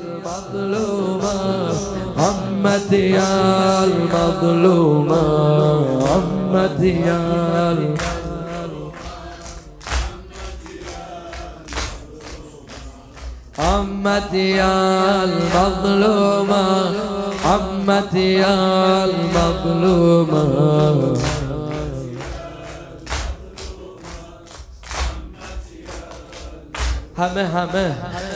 المظلومة عمتي يا المظلومة عمتي يا عمتي يا المظلومة عمتي يا المظلومة همه همه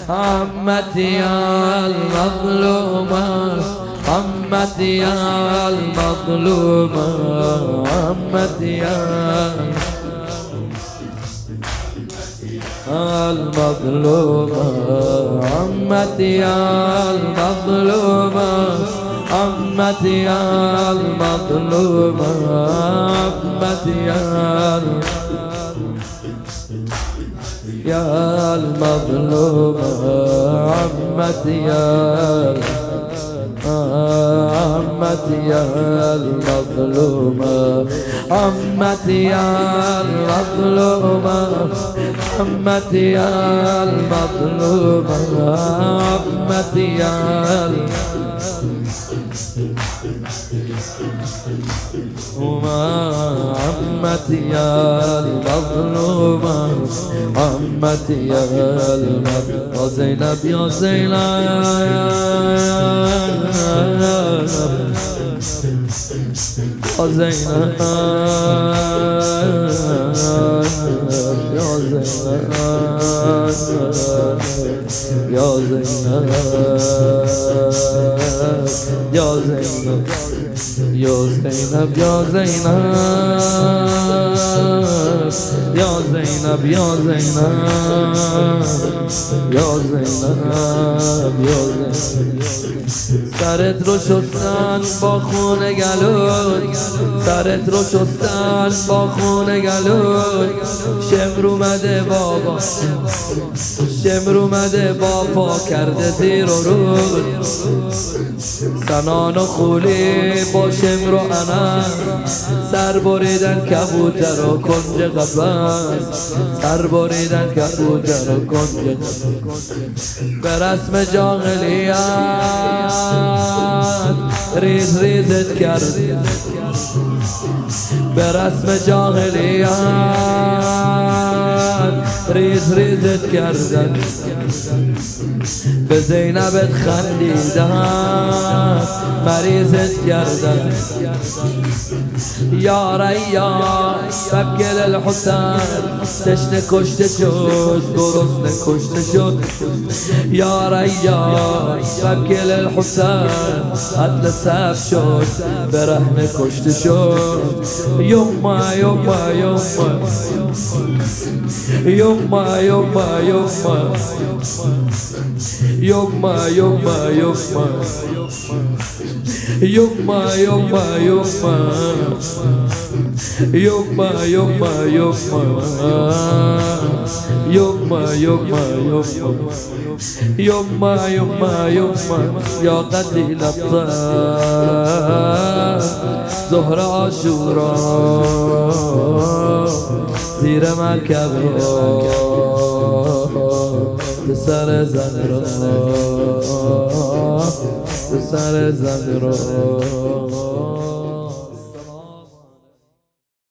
عمتي يا المظلومة عمتي يا المظلومة عمتي يا المظلومة عمتي يا المظلومة عمتي يا المظلومة عمتي يا المظلومة عمتي يا عمتي يا المظلومة عمتي يا المظلومة عمتي يا المظلومة عمتي يا وما عمتي يا المظلومة عمتي يا المظلومة يا زينب يا زينب يا زينب. يا زينب يا زينب يا زينب. يا زينب يا زينب يا زينب يا زينب يا زينب يا زينب سرت رو شستن با خون گلود سرت رو شستن با خون گلود شمر اومده بابا. شمر اومده با پا کرده زیر و رود سنان و خولی با شمر و انم سر بریدن کبوتر و کنج قفص سر بریدن کبوتر و کنج به رسم جاغلیت ریز ریزت کرد به رسم جاغلیت ریز ریزت کردن به زینبت خندیدن مریضت کردن یا ریا فکل الحسن تشنه کشته شد گرسنه کشته شد. یا ریا فکل الحسن عدل سب شد برهنه کشته شد. یوما یوما یوما یوما یوما یوما یوما یوما یوما Yokma yokma yokma Yokma yokma yokma Yokma yokma yokma Yokma yokma yokma Ya قتيل الطار زهر عاشورا زیر مرکب سر زن را سر زمین رو.